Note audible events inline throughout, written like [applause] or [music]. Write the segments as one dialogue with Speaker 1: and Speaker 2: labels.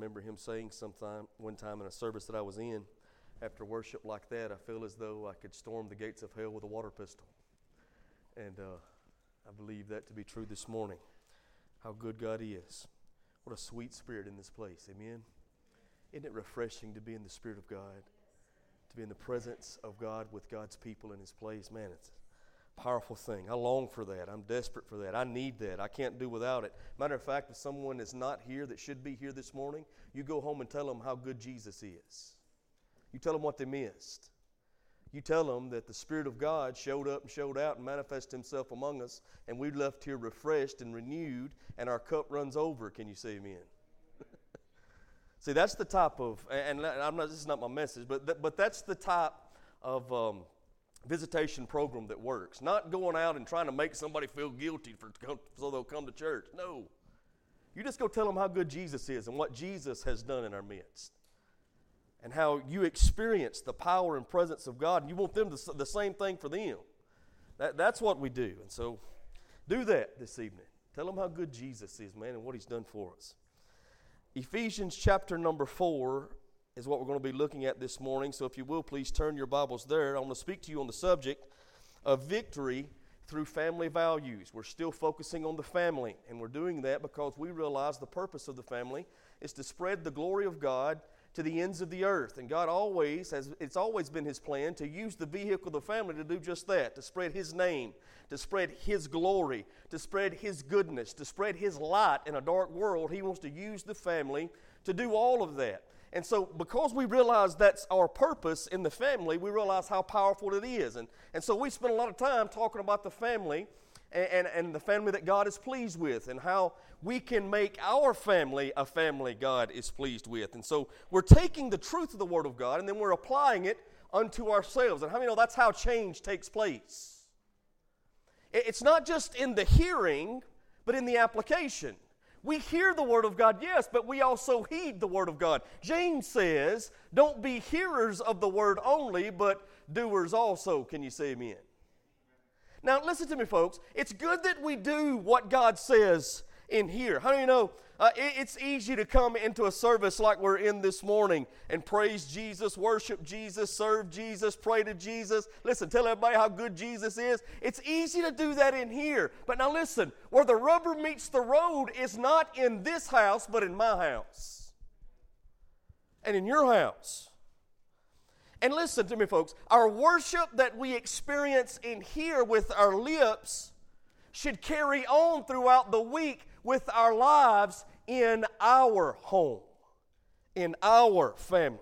Speaker 1: remember him saying sometime one time in a service that I was in, after worship like that, I feel as though I could storm the gates of hell with a water pistol. And uh, I believe that to be true this morning. How good God is. What a sweet spirit in this place. Amen. Isn't it refreshing to be in the Spirit of God? To be in the presence of God with God's people in His place? Man, it's powerful thing. I long for that. I'm desperate for that. I need that. I can't do without it. Matter of fact, if someone is not here that should be here this morning, you go home and tell them how good Jesus is. You tell them what they missed. You tell them that the Spirit of God showed up and showed out and manifested Himself among us, and we left here refreshed and renewed, and our cup runs over. Can you say amen? [laughs] See, that's the type of, and I'm not, this is not my message, but, th- but that's the type of um, visitation program that works. Not going out and trying to make somebody feel guilty for, so they'll come to church. No. You just go tell them how good Jesus is and what Jesus has done in our midst and how you experience the power and presence of God, and you want them to the same thing for them. That, that's what we do. And so do that this evening. Tell them how good Jesus is, man, and what he's done for us. Ephesians chapter number 4 is what we're going to be looking at this morning. So if you will, please turn your Bibles there. I want to speak to you on the subject of victory through family values. We're still focusing on the family, and we're doing that because we realize the purpose of the family is to spread the glory of God to the ends of the earth. And God always has, it's always been His plan to use the vehicle of the family to do just that, to spread His name, to spread His glory, to spread His goodness, to spread His light in a dark world. He wants to use the family to do all of that. And so, because we realize that's our purpose in the family, we realize how powerful it is. And, and so, we spend a lot of time talking about the family and, and, and, the family that God is pleased with, and how we can make our family a family God is pleased with. And so we're taking the truth of the Word of God and then we're applying it unto ourselves. And how many know that's how change takes place? It's not just in the hearing, but in the application. We hear the Word of God, yes, but we also heed the Word of God. James says, Don't be hearers of the Word only, but doers also. Can you say amen? Now, listen to me, folks. It's good that we do what God says in here. How do you know? Uh, it, it's easy to come into a service like we're in this morning and praise Jesus, worship Jesus, serve Jesus, pray to Jesus. Listen, tell everybody how good Jesus is. It's easy to do that in here. But now, listen, where the rubber meets the road is not in this house, but in my house and in your house. And listen to me, folks. Our worship that we experience in here with our lips should carry on throughout the week with our lives in our home, in our family.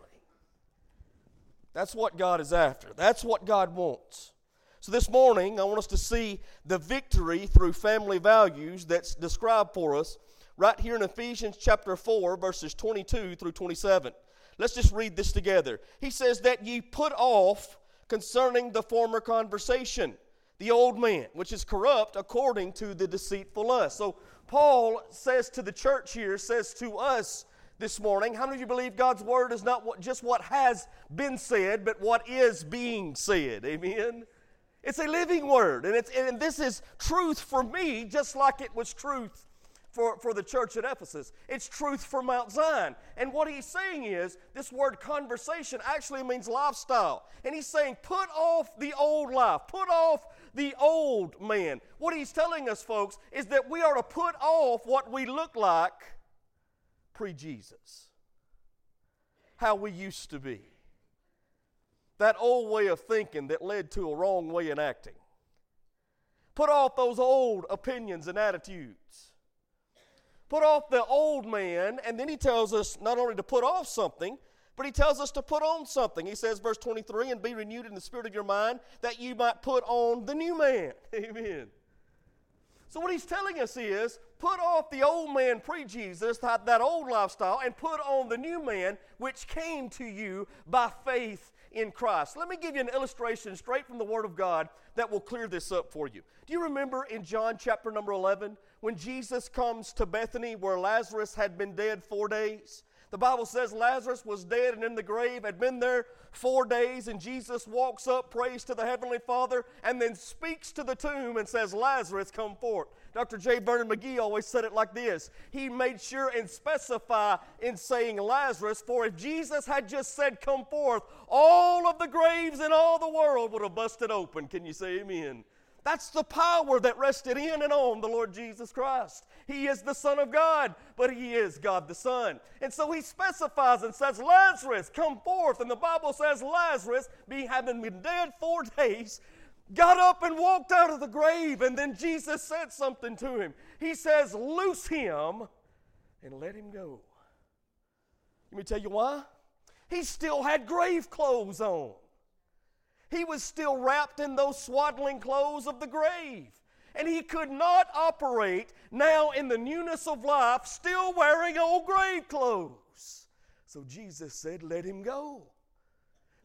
Speaker 1: That's what God is after. That's what God wants. So, this morning, I want us to see the victory through family values that's described for us right here in Ephesians chapter 4, verses 22 through 27. Let's just read this together. He says that ye put off concerning the former conversation the old man, which is corrupt according to the deceitful lust. So Paul says to the church here, says to us this morning, how many of you believe God's word is not what, just what has been said, but what is being said? Amen. It's a living word, and, it's, and this is truth for me, just like it was truth for, for the church at Ephesus. It's truth for Mount Zion. And what he's saying is this word conversation actually means lifestyle. And he's saying, put off the old life, put off the old man. What he's telling us, folks, is that we are to put off what we look like pre Jesus, how we used to be. That old way of thinking that led to a wrong way in acting. Put off those old opinions and attitudes put off the old man, and then he tells us not only to put off something, but he tells us to put on something. He says, verse 23, and be renewed in the spirit of your mind, that you might put on the new man. [laughs] Amen. So, what he's telling us is put off the old man pre Jesus, that, that old lifestyle, and put on the new man which came to you by faith in Christ. Let me give you an illustration straight from the Word of God that will clear this up for you. Do you remember in John chapter number 11 when Jesus comes to Bethany where Lazarus had been dead four days? The Bible says Lazarus was dead and in the grave, had been there four days, and Jesus walks up, prays to the Heavenly Father, and then speaks to the tomb and says, Lazarus, come forth. Dr. J. Vernon McGee always said it like this He made sure and specify in saying Lazarus, for if Jesus had just said, Come forth, all of the graves in all the world would have busted open. Can you say amen? That's the power that rested in and on the Lord Jesus Christ. He is the Son of God, but He is God the Son. And so He specifies and says, Lazarus, come forth. And the Bible says, Lazarus, being having been dead four days, got up and walked out of the grave. And then Jesus said something to him. He says, Loose him and let him go. Let me tell you why. He still had grave clothes on. He was still wrapped in those swaddling clothes of the grave. And he could not operate now in the newness of life, still wearing old grave clothes. So Jesus said, Let him go.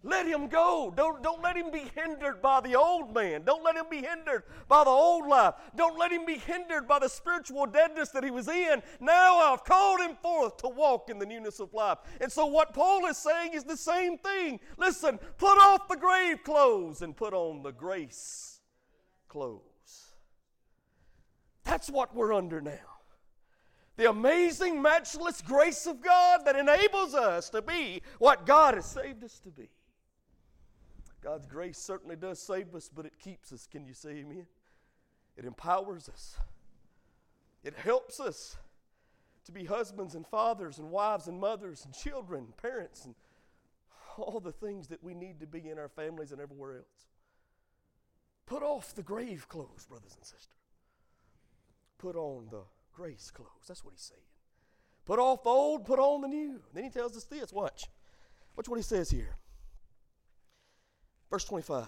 Speaker 1: Let him go. Don't, don't let him be hindered by the old man. Don't let him be hindered by the old life. Don't let him be hindered by the spiritual deadness that he was in. Now I've called him forth to walk in the newness of life. And so, what Paul is saying is the same thing. Listen, put off the grave clothes and put on the grace clothes. That's what we're under now. The amazing, matchless grace of God that enables us to be what God has saved us to be. God's grace certainly does save us, but it keeps us. Can you say amen? It empowers us, it helps us to be husbands and fathers and wives and mothers and children, parents, and all the things that we need to be in our families and everywhere else. Put off the grave clothes, brothers and sisters. Put on the grace clothes. That's what he's saying. Put off the old, put on the new. Then he tells us this. Watch. Watch what he says here. Verse 25.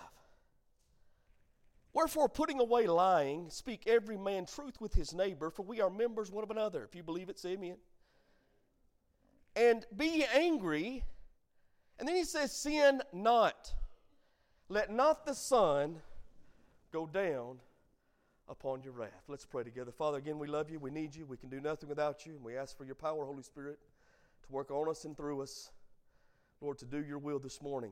Speaker 1: Wherefore, putting away lying, speak every man truth with his neighbor, for we are members one of another. If you believe it, say amen. And be angry. And then he says, Sin not. Let not the sun go down upon your wrath. Let's pray together. Father, again, we love you. We need you. We can do nothing without you. And we ask for your power, Holy Spirit, to work on us and through us. Lord, to do your will this morning.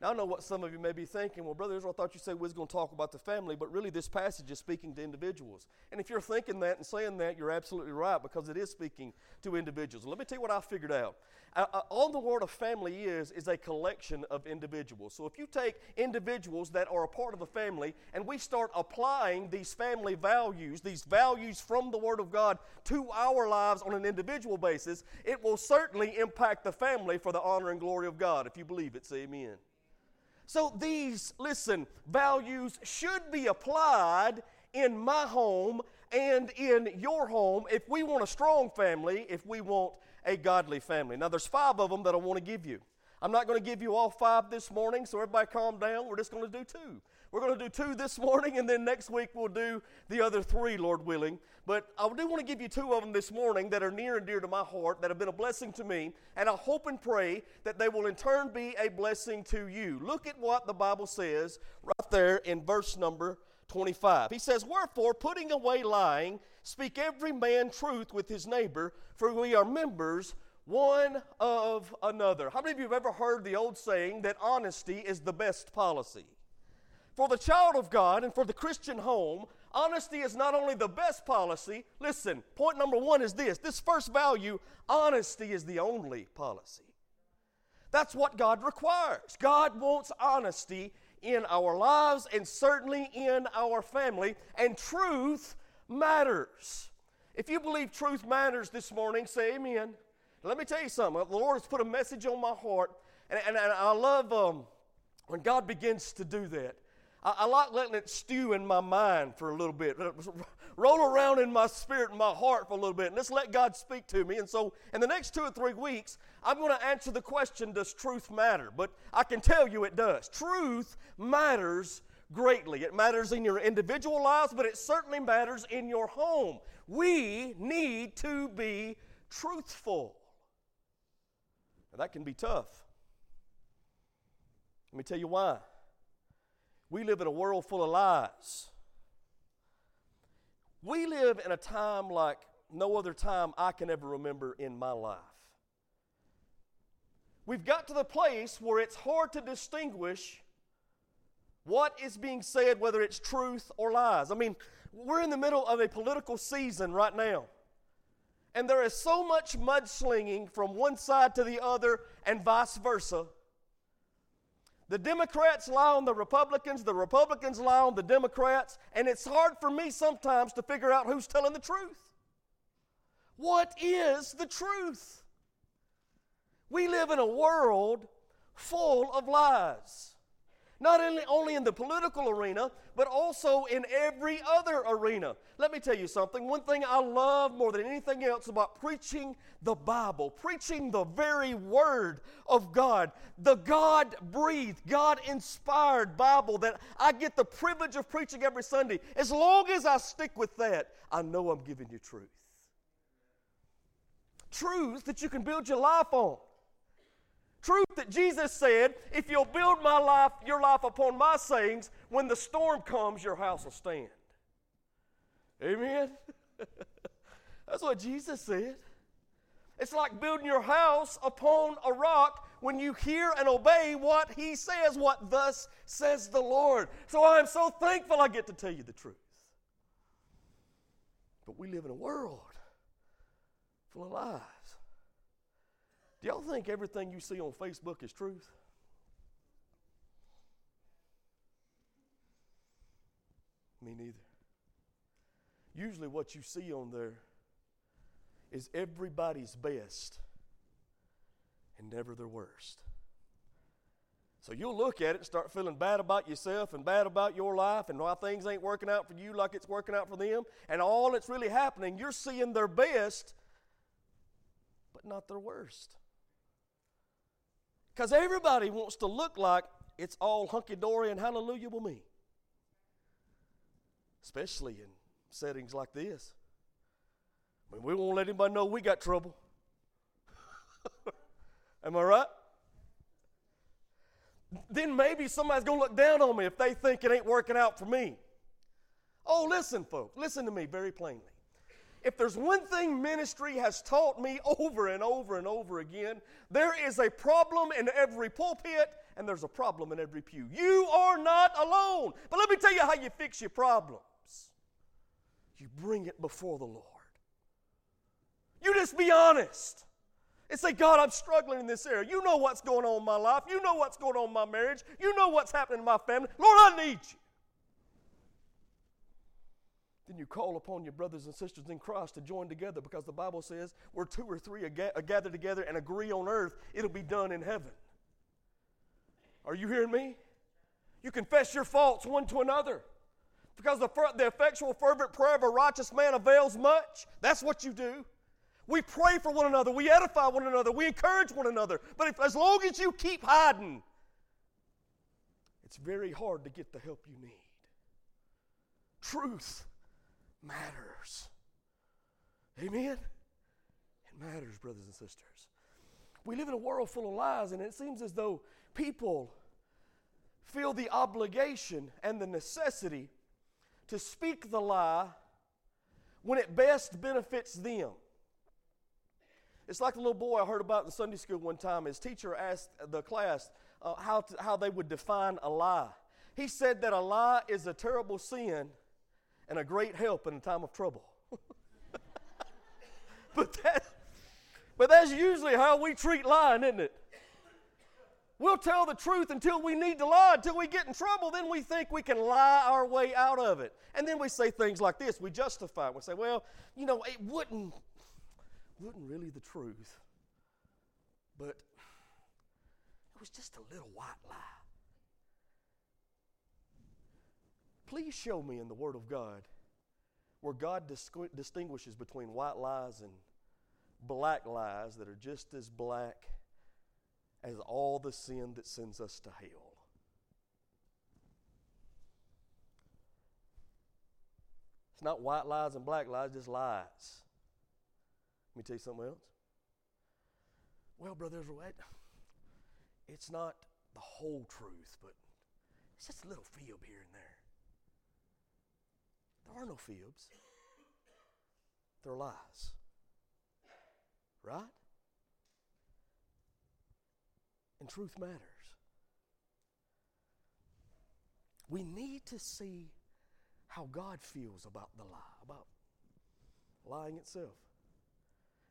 Speaker 1: Now, I know what some of you may be thinking. Well, Brother Israel, I thought you said we was going to talk about the family, but really this passage is speaking to individuals. And if you're thinking that and saying that, you're absolutely right because it is speaking to individuals. Let me tell you what I figured out. All the word of family is, is a collection of individuals. So if you take individuals that are a part of the family and we start applying these family values, these values from the Word of God to our lives on an individual basis, it will certainly impact the family for the honor and glory of God. If you believe it, say amen. So these, listen, values should be applied in my home and in your home if we want a strong family, if we want a godly family. Now, there's five of them that I want to give you. I'm not going to give you all five this morning, so everybody calm down. We're just going to do two. We're going to do two this morning, and then next week we'll do the other three, Lord willing. But I do want to give you two of them this morning that are near and dear to my heart, that have been a blessing to me, and I hope and pray that they will in turn be a blessing to you. Look at what the Bible says right there in verse number 25. He says, Wherefore, putting away lying, speak every man truth with his neighbor, for we are members one of another. How many of you have ever heard the old saying that honesty is the best policy? For the child of God and for the Christian home, honesty is not only the best policy, listen, point number one is this this first value honesty is the only policy. That's what God requires. God wants honesty in our lives and certainly in our family, and truth matters. If you believe truth matters this morning, say amen. Let me tell you something. The Lord has put a message on my heart, and, and, and I love um, when God begins to do that. I, I like letting it stew in my mind for a little bit, [laughs] roll around in my spirit and my heart for a little bit, and let's let God speak to me. And so, in the next two or three weeks, I'm going to answer the question Does truth matter? But I can tell you it does. Truth matters greatly. It matters in your individual lives, but it certainly matters in your home. We need to be truthful. Now, that can be tough. Let me tell you why. We live in a world full of lies. We live in a time like no other time I can ever remember in my life. We've got to the place where it's hard to distinguish what is being said, whether it's truth or lies. I mean, we're in the middle of a political season right now. And there is so much mudslinging from one side to the other and vice versa. The Democrats lie on the Republicans, the Republicans lie on the Democrats, and it's hard for me sometimes to figure out who's telling the truth. What is the truth? We live in a world full of lies. Not only in the political arena, but also in every other arena. Let me tell you something. One thing I love more than anything else about preaching the Bible, preaching the very Word of God, the God breathed, God inspired Bible that I get the privilege of preaching every Sunday. As long as I stick with that, I know I'm giving you truth. Truth that you can build your life on. Truth that Jesus said, if you'll build my life, your life upon my sayings, when the storm comes, your house will stand. Amen? [laughs] That's what Jesus said. It's like building your house upon a rock when you hear and obey what he says, what thus says the Lord. So I am so thankful I get to tell you the truth. But we live in a world full of lies. Y'all think everything you see on Facebook is truth? Me neither. Usually, what you see on there is everybody's best and never their worst. So you'll look at it and start feeling bad about yourself and bad about your life and why things ain't working out for you like it's working out for them. And all that's really happening, you're seeing their best, but not their worst. Because everybody wants to look like it's all hunky dory and hallelujah with me. Especially in settings like this. I mean, we won't let anybody know we got trouble. [laughs] Am I right? Then maybe somebody's going to look down on me if they think it ain't working out for me. Oh, listen, folks, listen to me very plainly. If there's one thing ministry has taught me over and over and over again, there is a problem in every pulpit and there's a problem in every pew. You are not alone. But let me tell you how you fix your problems you bring it before the Lord. You just be honest and say, God, I'm struggling in this area. You know what's going on in my life. You know what's going on in my marriage. You know what's happening in my family. Lord, I need you. Then you call upon your brothers and sisters in Christ to join together because the Bible says where two or three are, gathered together and agree on earth, it'll be done in heaven. Are you hearing me? You confess your faults one to another. Because the, the effectual, fervent prayer of a righteous man avails much. That's what you do. We pray for one another. We edify one another. We encourage one another. But if, as long as you keep hiding, it's very hard to get the help you need. Truth matters. Amen? It matters, brothers and sisters. We live in a world full of lies, and it seems as though people feel the obligation and the necessity to speak the lie when it best benefits them. It's like the little boy I heard about in Sunday school one time. His teacher asked the class uh, how, to, how they would define a lie. He said that a lie is a terrible sin and a great help in a time of trouble. [laughs] but, that, but that's usually how we treat lying, isn't it? We'll tell the truth until we need to lie, until we get in trouble. Then we think we can lie our way out of it. And then we say things like this. We justify. We say, well, you know, it wouldn't, wouldn't really the truth, but it was just a little white lie. Please show me in the Word of God where God distinguishes between white lies and black lies that are just as black as all the sin that sends us to hell. It's not white lies and black lies, just lies. Let me tell you something else. Well, Brother it's not the whole truth, but it's just a little fib here and there. There are no fibs, they're lies. Right? And truth matters. we need to see how God feels about the lie, about lying itself.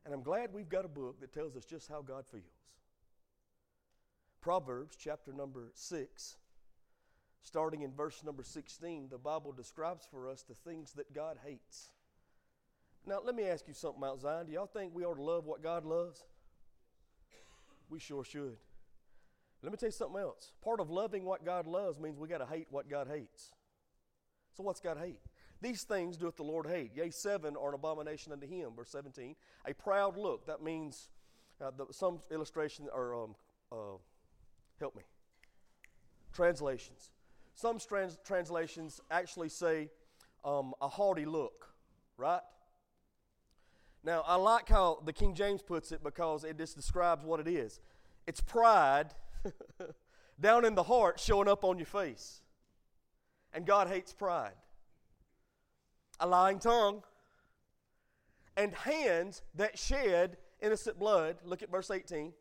Speaker 1: And I'm glad we've got a book that tells us just how God feels. Proverbs chapter number 6, starting in verse number 16, the Bible describes for us the things that God hates. Now, let me ask you something, Mount Zion. Do y'all think we ought to love what God loves? We sure should. Let me tell you something else. Part of loving what God loves means we got to hate what God hates. So, what's God hate? These things doeth the Lord hate. Yea, seven are an abomination unto him. Verse 17. A proud look. That means uh, the, some illustration or um, uh, help me. Translations. Some trans- translations actually say um, a haughty look, right? Now, I like how the King James puts it because it just describes what it is. It's pride [laughs] down in the heart showing up on your face. And God hates pride. A lying tongue and hands that shed innocent blood. Look at verse 18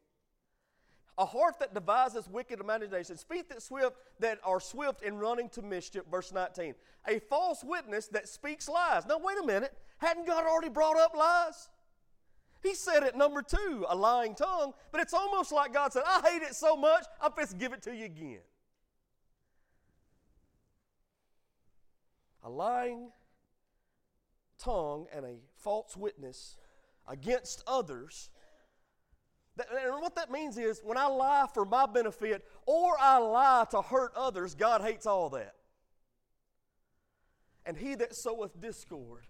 Speaker 1: a heart that devises wicked imaginations, feet that swift that are swift in running to mischief, verse 19. A false witness that speaks lies. Now wait a minute, hadn't God already brought up lies? He said it number two, a lying tongue, but it's almost like God said, I hate it so much, I'm going to give it to you again. A lying tongue and a false witness against others and what that means is when I lie for my benefit or I lie to hurt others, God hates all that. And he that soweth discord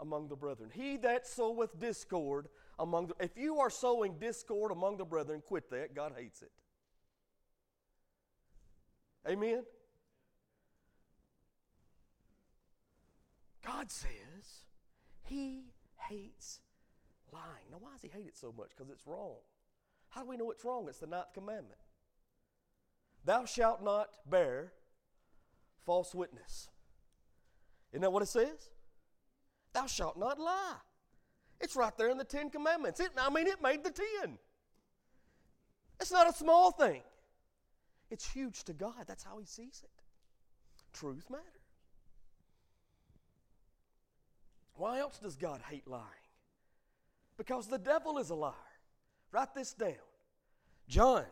Speaker 1: among the brethren, he that soweth discord among the, if you are sowing discord among the brethren, quit that. God hates it. Amen? God says he hates lying. Now, why does he hate it so much? Because it's wrong. How do we know it's wrong? It's the ninth commandment. Thou shalt not bear false witness. Isn't that what it says? Thou shalt not lie. It's right there in the Ten Commandments. It, I mean, it made the ten. It's not a small thing, it's huge to God. That's how He sees it. Truth matters. Why else does God hate lying? Because the devil is a liar. Write this down. John,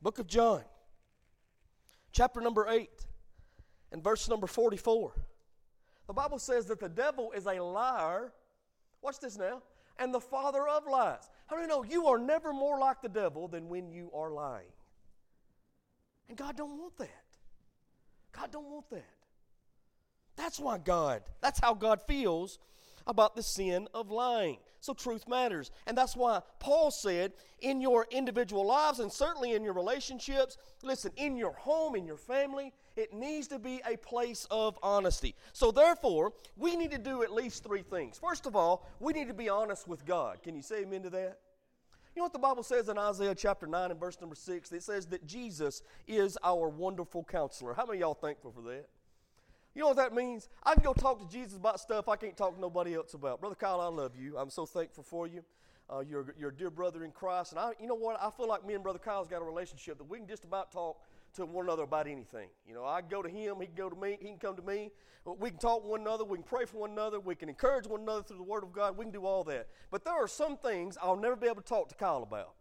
Speaker 1: book of John, chapter number 8, and verse number 44. The Bible says that the devil is a liar. Watch this now. And the father of lies. How do you know you are never more like the devil than when you are lying? And God don't want that. God don't want that. That's why God, that's how God feels about the sin of lying. So truth matters. And that's why Paul said, in your individual lives and certainly in your relationships, listen, in your home, in your family, it needs to be a place of honesty. So therefore, we need to do at least three things. First of all, we need to be honest with God. Can you say amen to that? You know what the Bible says in Isaiah chapter 9 and verse number 6? It says that Jesus is our wonderful counselor. How many y'all thankful for that? You know what that means? I can go talk to Jesus about stuff I can't talk to nobody else about. Brother Kyle, I love you. I'm so thankful for you. Uh, you're, you're a dear brother in Christ. And I, you know what? I feel like me and Brother Kyle's got a relationship that we can just about talk to one another about anything. You know, I go to him, he can go to me, he can come to me. We can talk to one another, we can pray for one another, we can encourage one another through the Word of God, we can do all that. But there are some things I'll never be able to talk to Kyle about.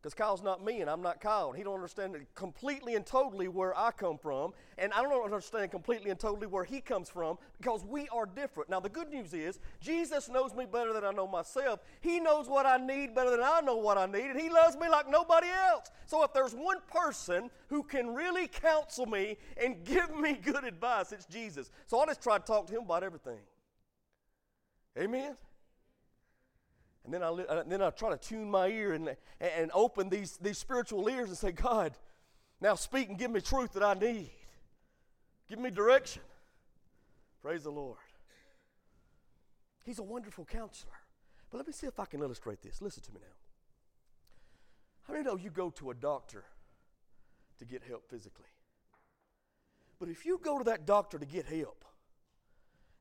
Speaker 1: Because Kyle's not me and I'm not Kyle. He don't understand completely and totally where I come from. And I don't understand completely and totally where he comes from because we are different. Now, the good news is Jesus knows me better than I know myself. He knows what I need better than I know what I need. And he loves me like nobody else. So if there's one person who can really counsel me and [laughs] give me good advice, it's Jesus. So I'll just try to talk to him about everything. Amen? And then I, and uh, then I try to tune my ear and, and open these, these spiritual ears and say, God, now speak and give me truth that I need. Give me direction. Praise the Lord. He's a wonderful counselor. But let me see if I can illustrate this. Listen to me now. How many know you go to a doctor to get help physically? But if you go to that doctor to get help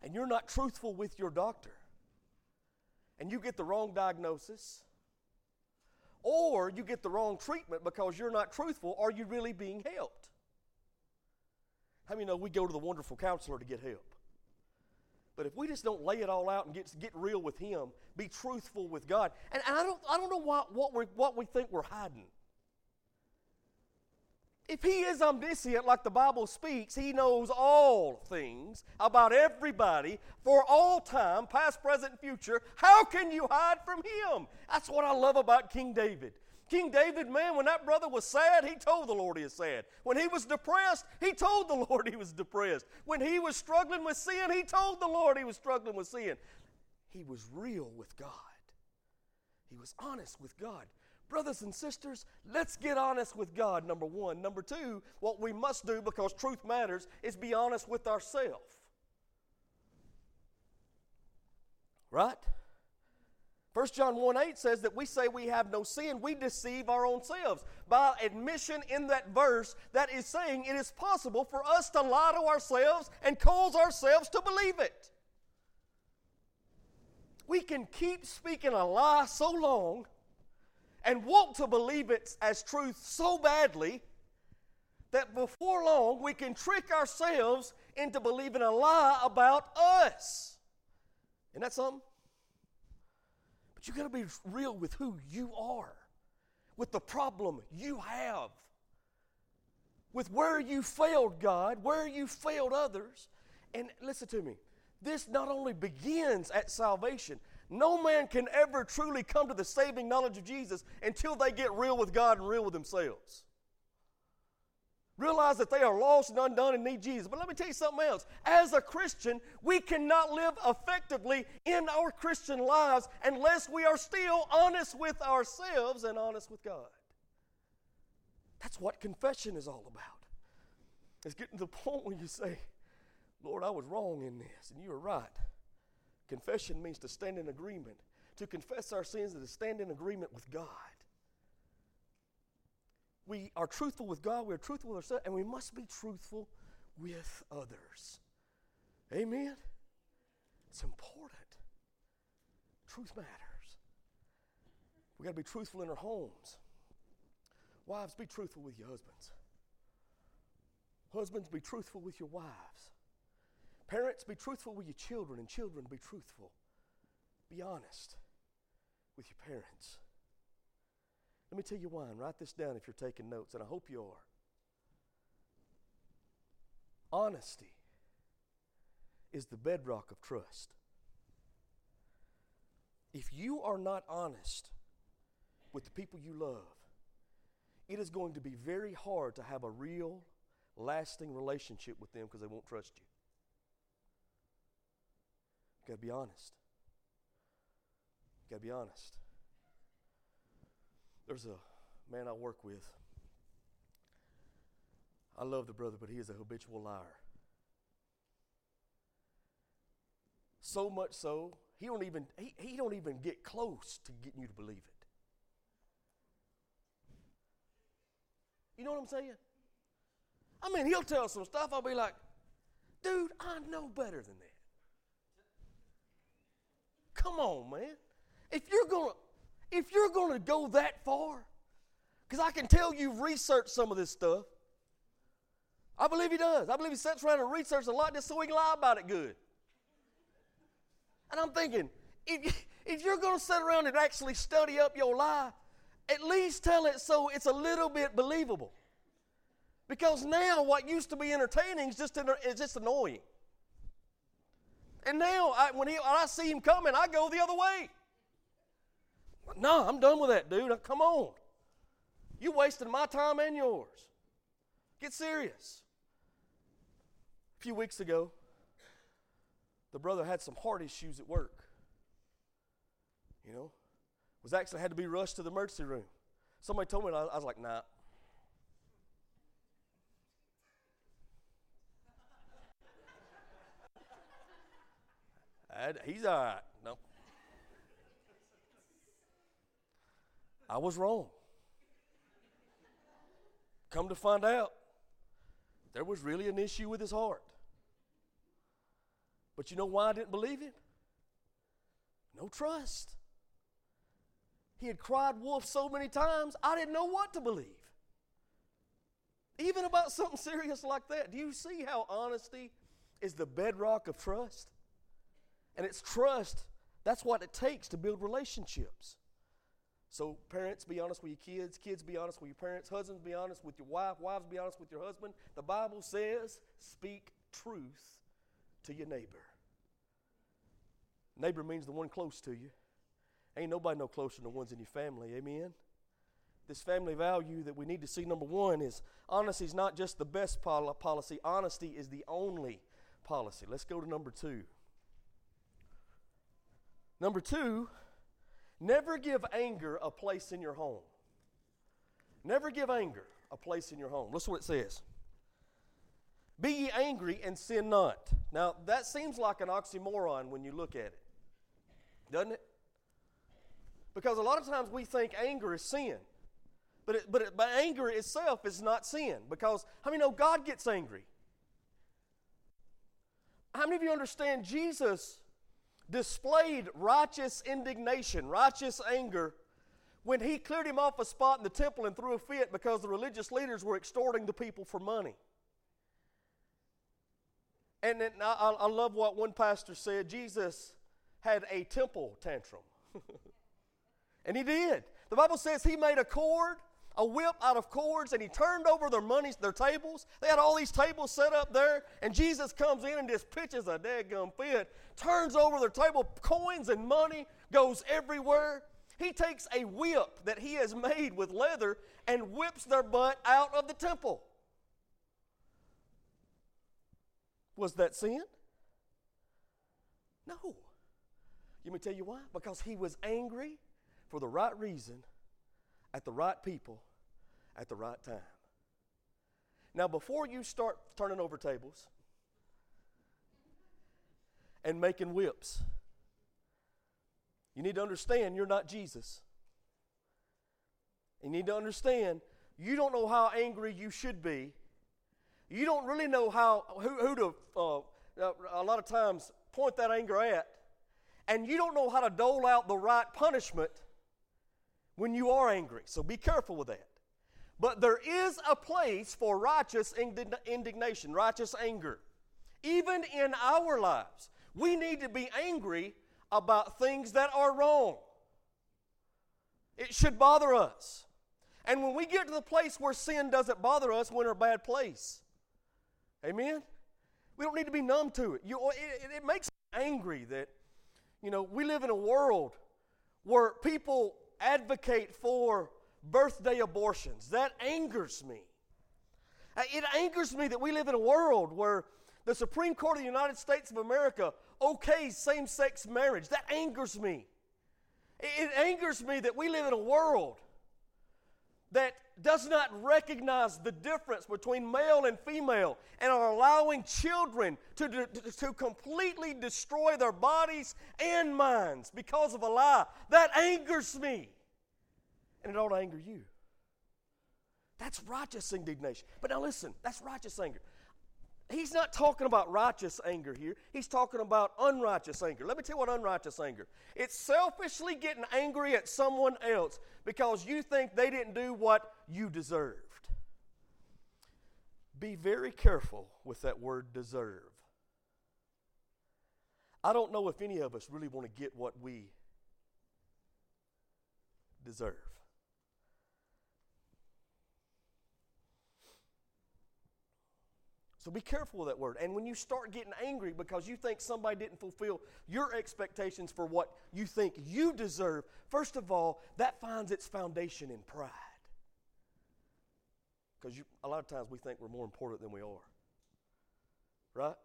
Speaker 1: and you're not truthful with your doctor, and you get the wrong diagnosis, or you get the wrong treatment because you're not truthful, are you really being helped? How many know we go to the wonderful counselor to get help? But if we just don't lay it all out and get, get real with Him, be truthful with God, and, and I, don't, I don't know what, what, we what we think we're hiding. If He is omniscient, like the Bible speaks, He knows all things about everybody for all time, past, present, future. How can you hide from Him? That's what I love about King David. King David, man, when that brother was sad, he told the Lord he was sad. When he was depressed, he told the [laughs] Lord he was depressed. When he was struggling with sin, he told the Lord he was struggling with sin. He was real with God, he was honest with God. Brothers and sisters, let's get honest with God, number one. Number two, what we must do because truth matters is be honest with ourselves. Right? 1 John 1 8 says that we say we have no sin, we deceive our own selves. By admission in that verse, that is saying it is possible for us to lie to ourselves and cause ourselves to believe it. We can keep speaking a lie so long and want to believe it as truth so badly that before long we can trick ourselves into believing a lie about us. Isn't that something? But you got to be real with who you are, with the problem you have, with where you failed God, where you failed others. And listen to me, this not only begins at salvation, no man can ever truly come to the saving knowledge of Jesus until they get real with God and real with themselves realize that they are lost and undone and need Jesus. But let me tell you something else. As a Christian, we cannot live effectively in our Christian lives unless we are still honest with ourselves and honest with God. That's what confession is all about. It's getting to the [laughs] point where you say, Lord, I was wrong in this, and you were right. Confession means to stand in agreement. To confess our sins is to stand in agreement with God we are truthful with God, we are truthful with ourselves, and we must be truthful with others. Amen? It's important. Truth matters. We got to be truthful in our homes. Wives, be truthful with your husbands. Husbands, be truthful with your wives. Parents, be truthful with your children, and children, be truthful. Be honest with your parents. Let me tell you why, and write this down if you're taking notes, and I hope you are. Honesty is the bedrock of trust. If you are not honest with the people you love, it is going to be very hard to have a real, lasting relationship with them because they won't trust you. You gotta be honest. Gotta be honest. There's a man I work with. I love the brother, but he is a habitual liar. So much so, he don't even he, he don't even get close to getting you to believe it. You know what I'm saying? I mean, he'll tell some stuff, I'll be like, dude, I know better than that. Come on, man. If you're gonna if you're to go that far, because I can tell you've researched some of this stuff. I believe he does. I believe he sits around and researches a lot just so he can lie about it good. And I'm thinking, if, [laughs] if you're going to sit around and actually study up your lie, at least tell it so it's a little bit believable. Because now what used to be entertaining is just, is just annoying. And now I, when, he, when I see him coming, I go the other way. No, I'm done with that, dude. Uh, come on. You wasted my time and yours. Get serious. A few weeks ago, the brother had some heart issues at work. You know, was actually had to be rushed to the emergency room. Somebody told me, I was like, nah. He's all right. No. I was wrong. Come to find out, there was really an issue with his heart. But you know why I didn't believe him? No trust. He had cried wolf so many times, I didn't know what to believe. Even about something serious like that. Do you see how honesty is the bedrock of trust? And it's trust, that's what it takes to build relationships. So, parents, be honest with your kids. Kids, be honest with your parents. Husbands, be honest with your wife. Wives, be honest with your husband. The Bible says, speak truth to your neighbor. Neighbor means the one close to you. Ain't nobody no closer than the ones in your family. Amen? This family value that we need to see, number one, is honesty is not just the best policy, honesty is the only policy. Let's go to number two. Number two, never give anger a place in your home. Never give anger a place in your home. Listen what it says. Be ye angry and sin not. Now, that seems like an oxymoron when you look at it, doesn't it? Because a lot of times we think anger is sin. But, it, but, it, but anger itself is not sin. Because how many know God gets angry? How many of you understand Jesus displayed righteous indignation, righteous anger, when he cleared him off a spot in the temple and threw a fit because the religious leaders were extorting the people for money? And then I, I love what one pastor said Jesus had a temple tantrum. [laughs] and he did. The Bible says he made a cord, a whip out of cords, and he turned over their money, their tables. They had all these tables set up there, and Jesus comes in and just pitches a gum fit, turns over their table, coins and money goes everywhere. He takes a whip that he has [laughs] made with leather and whips their butt out of the temple. Was that sin? No. Let me tell you why. Because he was angry for the right reason, at the right people, at the right time. Now, before you start turning over tables and making whips, you need to understand you're not Jesus. You need to understand you don't know how angry you should be you don't really know how who, who to uh, a lot of times point that anger at, and you don't know how to dole out the right punishment when you are angry. So be careful with that. But there is a place for righteous indignation, righteous anger. Even in our lives, we need to be angry about things that are wrong. It should bother us. And when we get to the place where sin doesn't bother us, we're in a bad place. Amen? We don't need to be numb to it. You, it, it makes me angry that, you know, we live in a world where people advocate for birthday abortions. That angers me. Uh, it angers me that we live in a world where the Supreme Court of the United States of America okays same sex marriage. That angers me. It angers me that we live in a world that does not recognize the difference between male and female and are allowing children to, to, to completely destroy their bodies and minds because of a lie. That angers me. And it ought to anger you. That's righteous indignation. But now listen, that's righteous anger. He's not talking about righteous anger here. He's talking about unrighteous anger. Let me tell you what unrighteous anger. It's selfishly getting angry at someone else because you think they didn't do what you deserved. Be very careful with that word deserve. I don't know if any of us really want to get what we deserve. So be careful with that word. And when you start getting angry because you think somebody didn't fulfill your expectations for what you think you deserve, first of all, that finds its foundation in pride. Because a lot of times we think we're more important than we are. Right?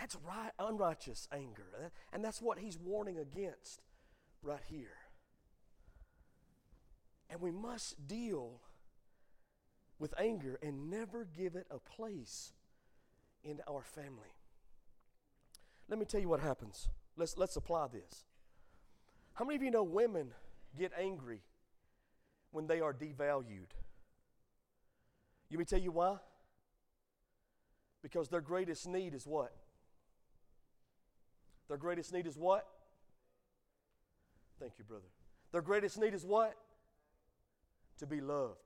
Speaker 1: That's right, unrighteous anger. And that's what he's warning against right here. And we must deal with anger and never give it a place in our family. Let me tell you what happens. Let's, let's apply this. How many of you know women get angry when they are devalued? Let me tell you why? Because their greatest need is what? Their greatest need is what? Thank you, brother. Their greatest need is what? To be loved.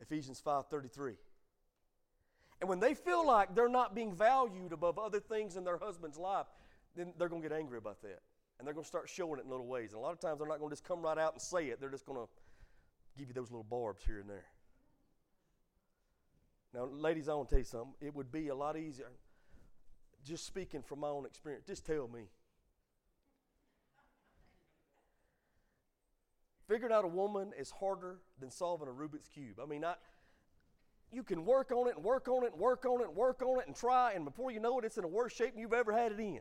Speaker 1: Ephesians 5:33. And when they feel like they're not being valued above other things in their husband's life, then they're going to get angry about that. And they're going to start showing it in little ways. And a lot of times they're not going to just come right out and say it, they're just going to give you those little barbs here and there. Now, ladies, I want to tell you something. It would be a lot easier, just speaking from my own experience, just tell me. Figuring out a woman is harder than solving a Rubik's Cube. I mean, I, you can work on it and work on it and work on it and work on it and try, and before you know it, it's in a worse shape than you've ever had it in.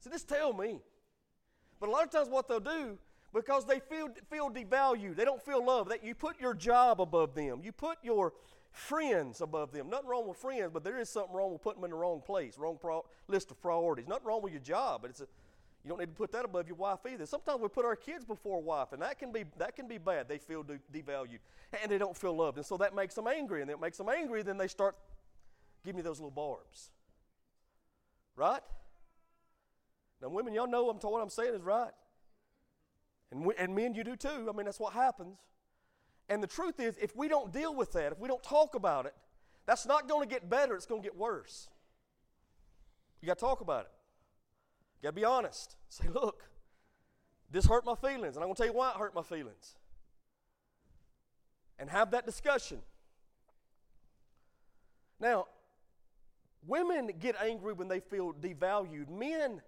Speaker 1: So just tell me. But a lot of times, what they'll do, because they feel, feel devalued, they don't feel loved, that you put your job above them, you put your friends above them. Nothing wrong with friends, but there is something wrong with putting them in the wrong place, wrong pro- list of priorities. Nothing wrong with your job, but it's a, you don't need to put that above your wife either. Sometimes we put our kids before a wife, and that can be that can be bad. They feel de- devalued, and they don't feel loved, and so that makes them angry. And it makes them angry, then they start giving me those little barbs. Right? Now, women, y'all know I'm what I'm saying is right, and we, and men, you do too. I mean, that's what happens. And the truth is, if we don't deal with that, if we don't talk about it, that's not going to get better. It's going to get worse. You got to talk about it. Got to be honest. Say, look, this hurt my feelings, and I'm going to tell you why it hurt my feelings. And have that discussion. Now, women get angry when they feel devalued. Men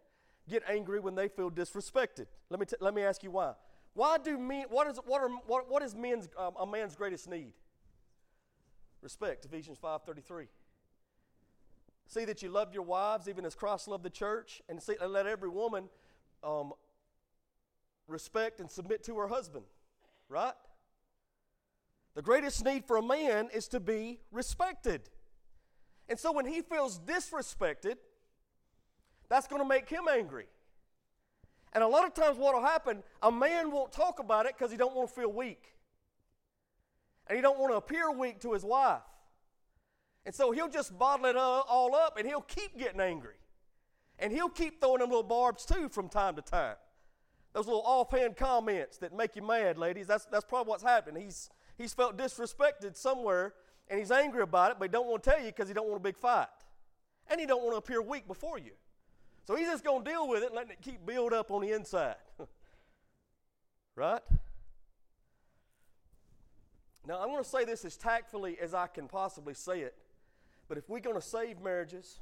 Speaker 1: get angry when they feel disrespected. Let me, t- let me ask you why. Why do men, what is, what are, what, what is men's, um, a man's greatest need? Respect, Ephesians 5.33. See that you love your wives even as Christ loved the church, and, see, and let every woman um, respect and submit to her husband. Right? The greatest need for a man is to be respected. And so when he feels disrespected, that's going to make him angry. And a lot of times what will happen, a man won't talk about it because he don't want to feel weak. And he don't want to appear weak to his wife. And so he'll just bottle it all up and he'll keep getting angry. And he'll keep throwing them little barbs too from time to time. Those little offhand comments that make you mad, ladies, that's, that's probably what's happened. He's, he's felt disrespected somewhere and he's angry about it, but he don't want to tell you because he don't want a big fight. And he don't want to appear weak before you. So he's just going to deal with it and letting it keep build up on the inside. [laughs] right? Now, I'm going to say this as tactfully as I can possibly say it. But if we're going to save marriages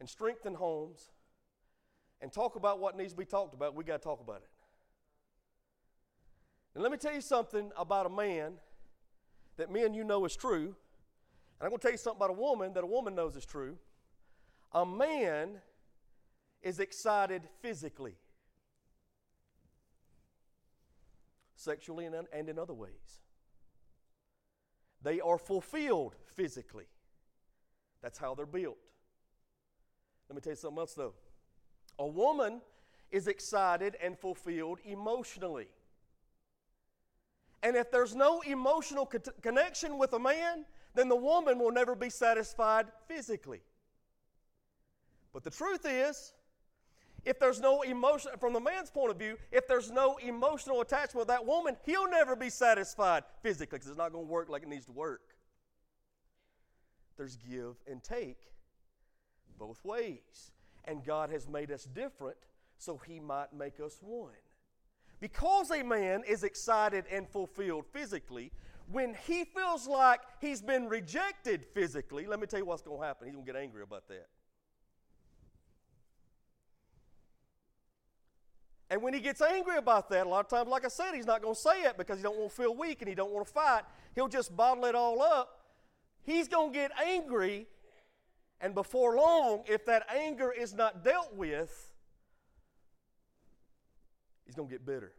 Speaker 1: and strengthen homes and talk about what needs to be talked about, we got to talk about it. And let me tell you something about a man that men you know is true. And I'm going to tell you something about a woman that a woman knows is true. A man is excited physically, sexually, and in other ways. They are fulfilled physically. That's how they're built. Let me tell you something else, though. A woman is excited and fulfilled emotionally. And if there's no emotional co- connection with a man, then the woman will never be satisfied physically. But the truth is, if there's no emotion, from the man's point of view, if there's no emotional attachment with that woman, he'll never be satisfied physically because it's not going to work like it needs to work there's give and take both ways. And God has made us different so He might make us one. Because a man is excited and fulfilled physically, when he feels like he's been rejected physically, let me tell you what's going to happen. He's going to get angry about that. And when he gets angry about that, a lot of times, like I said, he's not going to say it because he don't want to feel weak and he don't want to fight. He'll just bottle it all up he's going to get angry, and before long, if that anger is not dealt with, he's going to get bitter.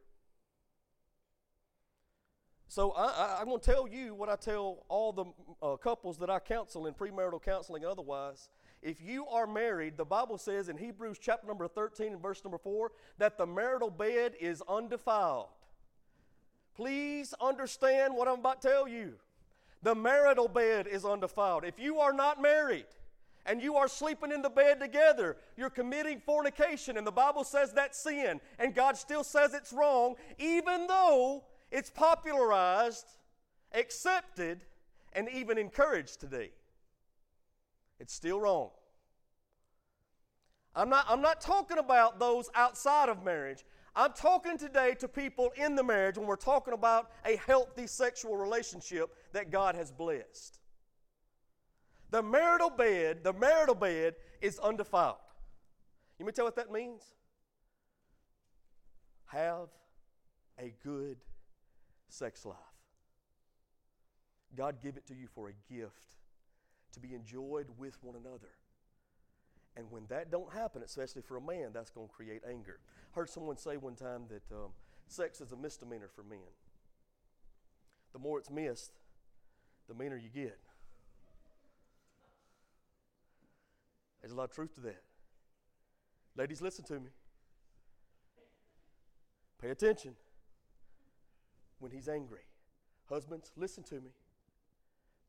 Speaker 1: So I, am going to tell you what I tell all the uh, couples that I counsel in premarital counseling and otherwise. If you are married, the Bible says in Hebrews chapter number 13 and verse number 4 that the marital bed is undefiled. Please understand what I'm about to tell you. The marital bed is undefiled. If you are not married and you are sleeping in the bed together, you're committing fornication, and the Bible says that's sin, and God still says it's wrong, even though it's popularized accepted, and even encouraged today. It's still wrong. I'm not, I'm not talking about those outside of marriage. I'm talking today to people in the marriage when we're talking about a healthy sexual relationship that God has blessed. The marital bed, the marital bed is undefiled. You me tell what that means? Have a good sex life. God give it to you for a gift to be enjoyed with one another. And when that don't happen, especially for a man, that's going to create anger. Heard someone say one time that um, sex is a misdemeanor for men. The more it's missed, the meaner you get. There's a lot of truth to that. Ladies, listen to me. Pay attention when he's angry. Husbands, listen to me.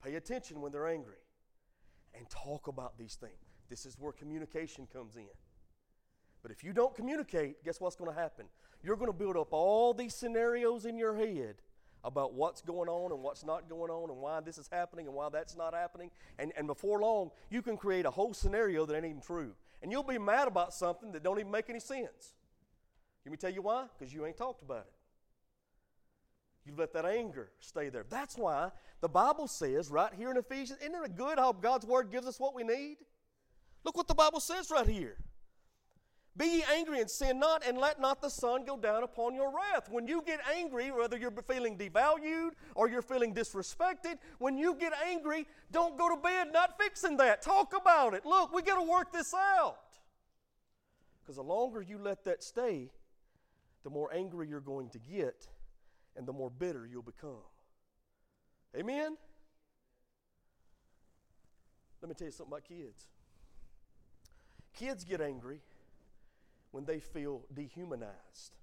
Speaker 1: Pay attention when they're angry and talk about these things. This is where communication comes in. But if you don't communicate, guess what's going to happen? You're going to build up all these scenarios in your head about what's going on and what's not going on and why this is happening and why that's not happening. And, and before long, you can create a whole scenario that ain't even true. And you'll be mad about something that don't even make any sense. Let me tell you why? Because you ain't talked about it. You let that anger stay there. That's why the Bible says right here in Ephesians, isn't it good how God's Word gives us what we need? Look what the Bible says right here. Be ye angry and sin not, and let not the sun go down upon your wrath. When you get angry, whether you're feeling devalued or you're feeling disrespected, when you get angry, don't go to bed not fixing that. Talk about it. Look, we got to work this out. Because the longer you let that stay, the more angry you're going to get and the more bitter you'll become. Amen? Let me tell you something about kids. Kids get angry when they feel dehumanized.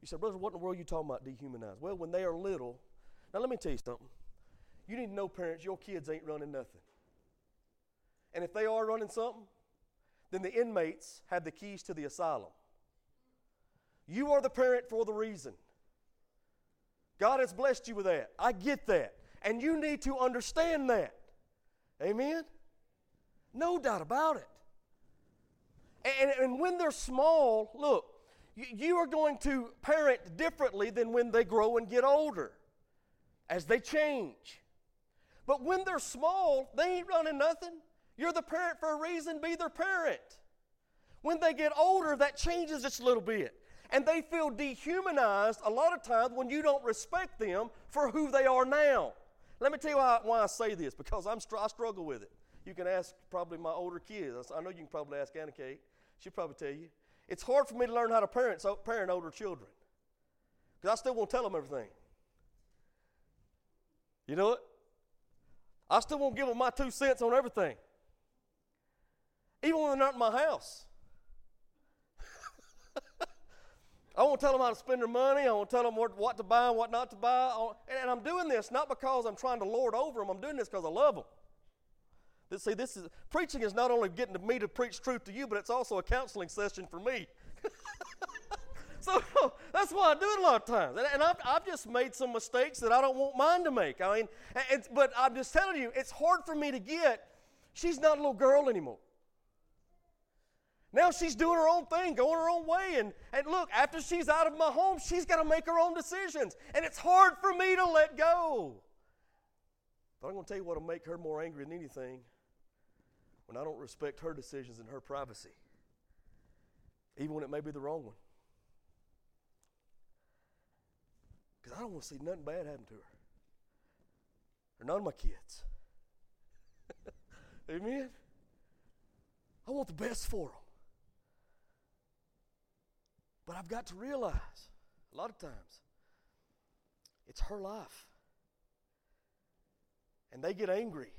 Speaker 1: You say, Brother, what in the world are you talking about dehumanized? Well, when they are little, now let me tell you something. You need to know, parents, your kids ain't running nothing. And if they are running something, then the inmates have the keys to the asylum. You are the parent for the reason. God has blessed you with that. I get that. And you need to understand that. Amen? No doubt about it. And, and when they're small, look, you, are going to parent differently than when they grow and get older as they change. But when they're small, they ain't running nothing. You're the parent for a reason, be their parent. When they get older, that changes just a little bit. And they feel dehumanized a lot of times when you don't respect them for who they are now. Let me tell you why, why I say this, because I'm, I struggle with it. You can ask probably my older kids. I know you can probably ask Anna Kate. She'll probably tell you. It's hard for me to learn how to parent, so, parent older children because I still won't tell them everything. You know what? I still won't give them my two cents on everything, even when they're not in my house. [laughs] I won't tell them how to spend their money. I won't tell them what, what to buy and what not to buy. And, and I'm doing this not because I'm trying to lord over them. I'm doing this because I love them. See, this is preaching is not only getting to me to preach truth to you, but it's also a counseling session for me. [laughs] so that's why I do it a lot of times. And, and I've, I've, just made some mistakes that I don't want mine to make. I mean, but I'm just telling you, it's hard for me to get. She's not a little girl anymore. Now she's doing her own thing, going her own way. And, and look, after she's out of my home, she's got to make her own decisions. And it's hard for me to let go. But I'm going to tell you what will make her more angry than anything when I don't respect her decisions and her privacy, even when it may be the wrong one. Because I don't want to see nothing bad happen to her or none of my kids. [laughs] Amen? I want the best for them. But I've got to realize a lot of times it's her life. And they get angry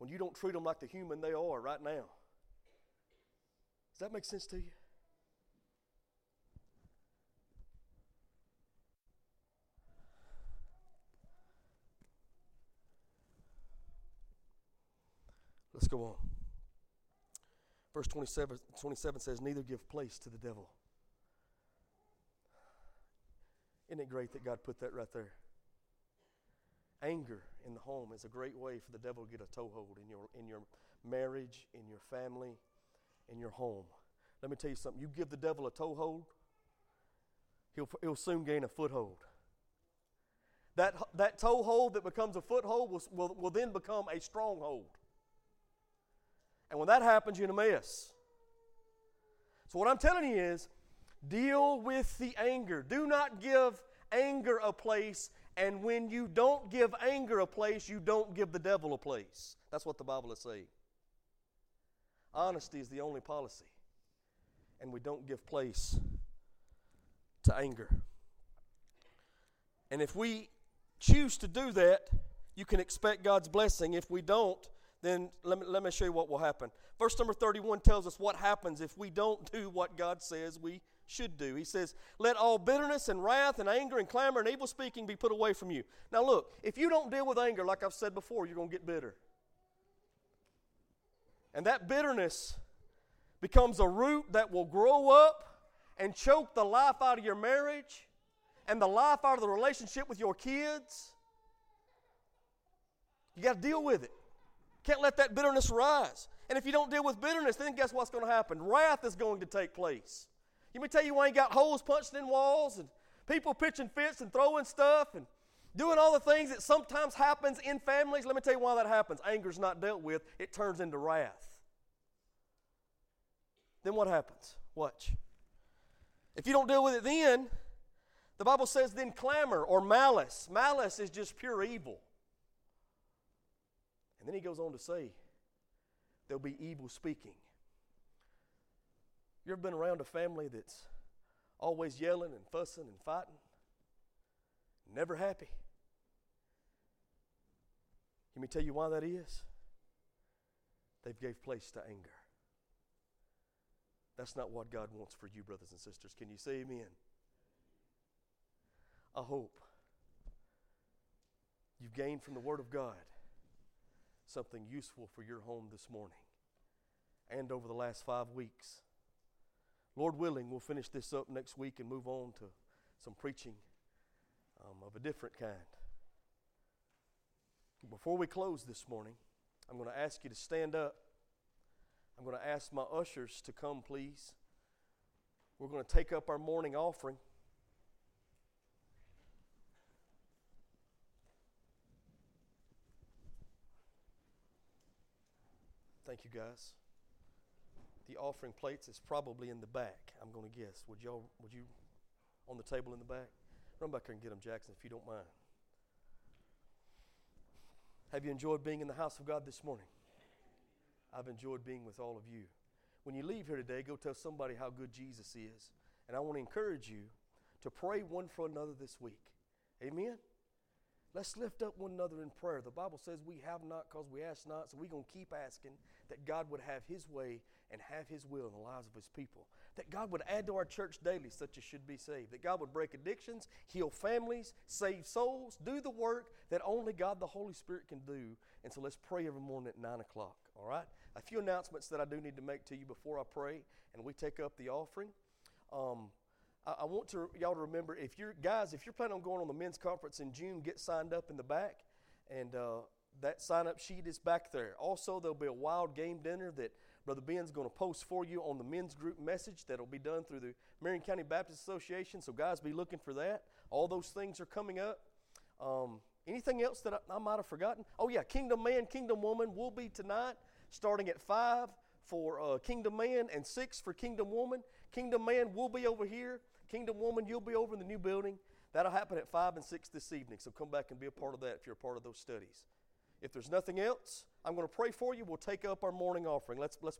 Speaker 1: when you don't treat them like the human they are right now. Does that make sense to you? Let's go on. Verse 27, 27 says, Neither give place to the devil. Isn't it great that God put that right there? Anger in the home is a great way for the devil to get a toehold in your, in your marriage, in your family, in your home. Let me tell you something. You give the devil a toehold, he'll, he'll soon gain a foothold. That, that toehold that becomes a foothold will, will, will then become a stronghold. And when that happens, you're in a mess. So, what I'm telling you is deal with the anger. Do not give anger a place. And when you don't give anger a place, you don't give the devil a place. That's what the Bible is saying. Honesty is the only policy. And we don't give place to anger. And if we choose to do that, you can expect God's blessing. If we don't, then let me, let me show you what will happen. Verse number 31 tells us what happens if we don't do what God says we should do. He says, Let all bitterness and wrath and anger and clamor and evil speaking be put away from you. Now, look, if you don't deal with anger, like I've said before, you're going to get bitter. And that bitterness becomes a root that will grow up and choke the life out of your marriage and the life out of the relationship with your kids. You got to deal with it. Can't let that bitterness rise. And if you don't deal with bitterness, then guess what's going to happen? Wrath is going to take place. Let me tell you, why ain't got holes punched in walls and people pitching fits and throwing stuff and doing all the things that sometimes happens in families. Let me tell you why that happens. Anger's not dealt with, it turns into wrath. Then what happens? Watch. If you don't deal with it then, the Bible says then clamor or malice. Malice is just pure evil. And then he goes on to say, there'll be evil speaking. You ever been around a family that's always yelling and fussing and fighting? Never happy. Let me tell you why that is. They've gave place to anger. That's not what God wants for you, brothers and sisters. Can you say amen? I hope you've gained from the Word of God something useful for your home this morning and over the last five weeks. Lord willing, we'll finish this up next week and move on to some preaching um, of a different kind. Before we close this morning, I'm going to ask you to stand up. I'm going to ask my ushers to come, please. We're going to take up our morning offering. Thank you, guys the offering plates is probably in the back. I'm going to guess. Would y'all, would you, on the table in the back? Run back and get them, Jackson, if you don't mind. Have you enjoyed being in the house of God this morning? I've enjoyed being with all of you. When you leave here today, go tell somebody how good Jesus is. And I want to encourage you to pray one for another this week. Amen? Let's lift up one another in prayer. The Bible says we have not because we ask not, so we're going to keep asking that God would have His way and have His will in the lives of His people. That God would add to our church daily such as should be saved. That God would break addictions, heal families, save souls, do the work that only God the Holy Spirit can do. And so let's pray every morning at 9 o'clock, all right? A few announcements that I do need to make to you before I pray and we take up the offering. Um, I, want to, y'all to remember if you're, guys, if you're planning on going on the men's conference in June, get signed up in the back. And uh, that sign up sheet is back there. Also, there'll be a wild game dinner that Brother Ben's going to post for you on the men's group message that'll be done through the Marion County Baptist Association. So, guys, be looking for that. All those things are coming up. Um, anything else that I, I might have forgotten? Oh, yeah, Kingdom Man, Kingdom Woman will be tonight, starting at 5 for uh, Kingdom Man and 6 for Kingdom Woman. Kingdom Man will be over here. Kingdom Woman, you'll be over in the new building. That'll happen at 5 and 6 this evening. So come back and be a part of that if you're a part of those studies. If there's nothing else, I'm going to pray for you. We'll take up our morning offering. Let's, let's